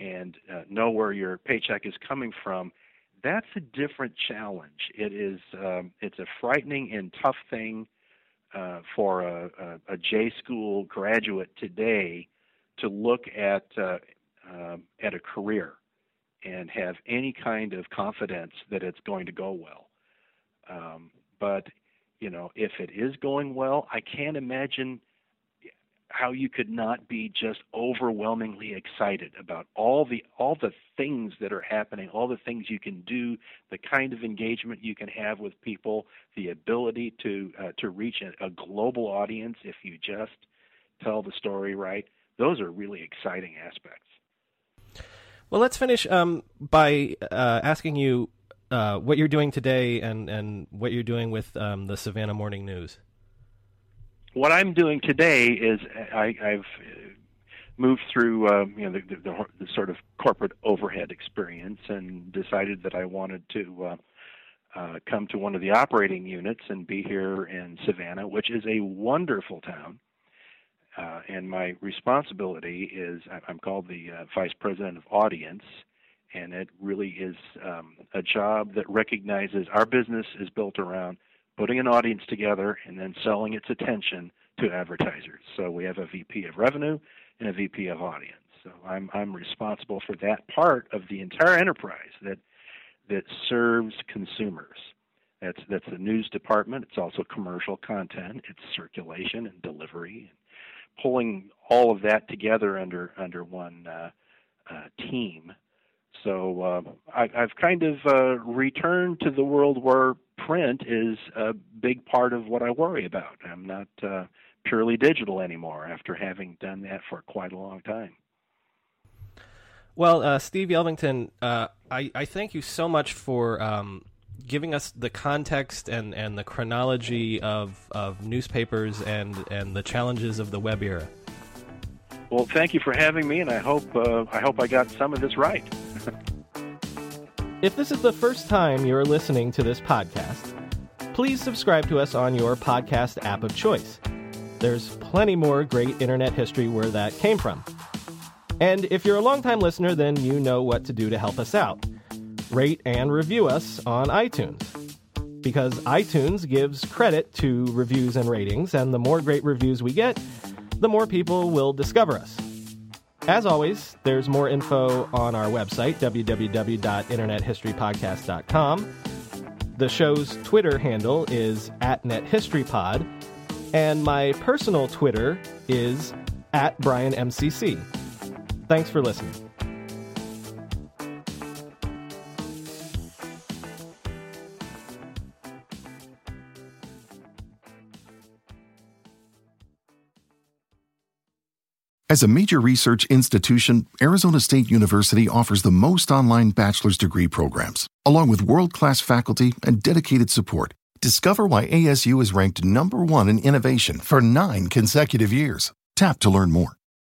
and uh, know where your paycheck is coming from, that's a different challenge. It is um, it's a frightening and tough thing uh, for a, a, a, J school graduate today to look at uh, um, at a career and have any kind of confidence that it's going to go well. Um, but you know, if it is going well, I can't imagine how you could not be just overwhelmingly excited about all the all the things that are happening, all the things you can do, the kind of engagement you can have with people, the ability to uh, to reach a, a global audience if you just tell the story right. Those are really exciting aspects. Well, let's finish um, by uh, asking you uh, what you're doing today and, and what you're doing with um, the Savannah Morning News. What I'm doing today is I, I've moved through uh, you know the, the, the, sort of corporate overhead experience and decided that I wanted to uh, uh, come to one of the operating units and be here in Savannah, which is a wonderful town. Uh, and my responsibility is I'm called the uh, vice president of audience, and it really is um, a job that recognizes our business is built around putting an audience together and then selling its attention to advertisers. So we have a VP of revenue and a VP of audience. So I'm I'm responsible for that part of the entire enterprise that that serves consumers. That's that's the news department. It's also commercial content. It's circulation and delivery, and pulling all of that together under under one uh, uh, team. So uh, I, have kind of uh, returned to the world where print is a big part of what I worry about. I'm not uh, purely digital anymore after having done that for quite a long time. Well, uh, Steve Yelvington, uh, I, I, thank you so much for um, giving us the context and, and the chronology of, of newspapers and, and the challenges of the web era. Well, thank you for having me, and I hope uh, I hope I got some of this right. If this is the first time you're listening to this podcast, please subscribe to us on your podcast app of choice. There's plenty more great internet history where that came from. And if you're a longtime listener, then you know what to do to help us out. Rate and review us on iTunes. Because iTunes gives credit to reviews and ratings, and the more great reviews we get, the more people will discover us. As always, there's more info on our website, www.internethistorypodcast.com. The show's Twitter handle is at NetHistoryPod, and my personal Twitter is at BrianMCC. Thanks for listening. As a major research institution, Arizona State University offers the most online bachelor's degree programs, along with world class faculty and dedicated support Discover why ASU is ranked number one in innovation for nine consecutive years. Tap to learn more.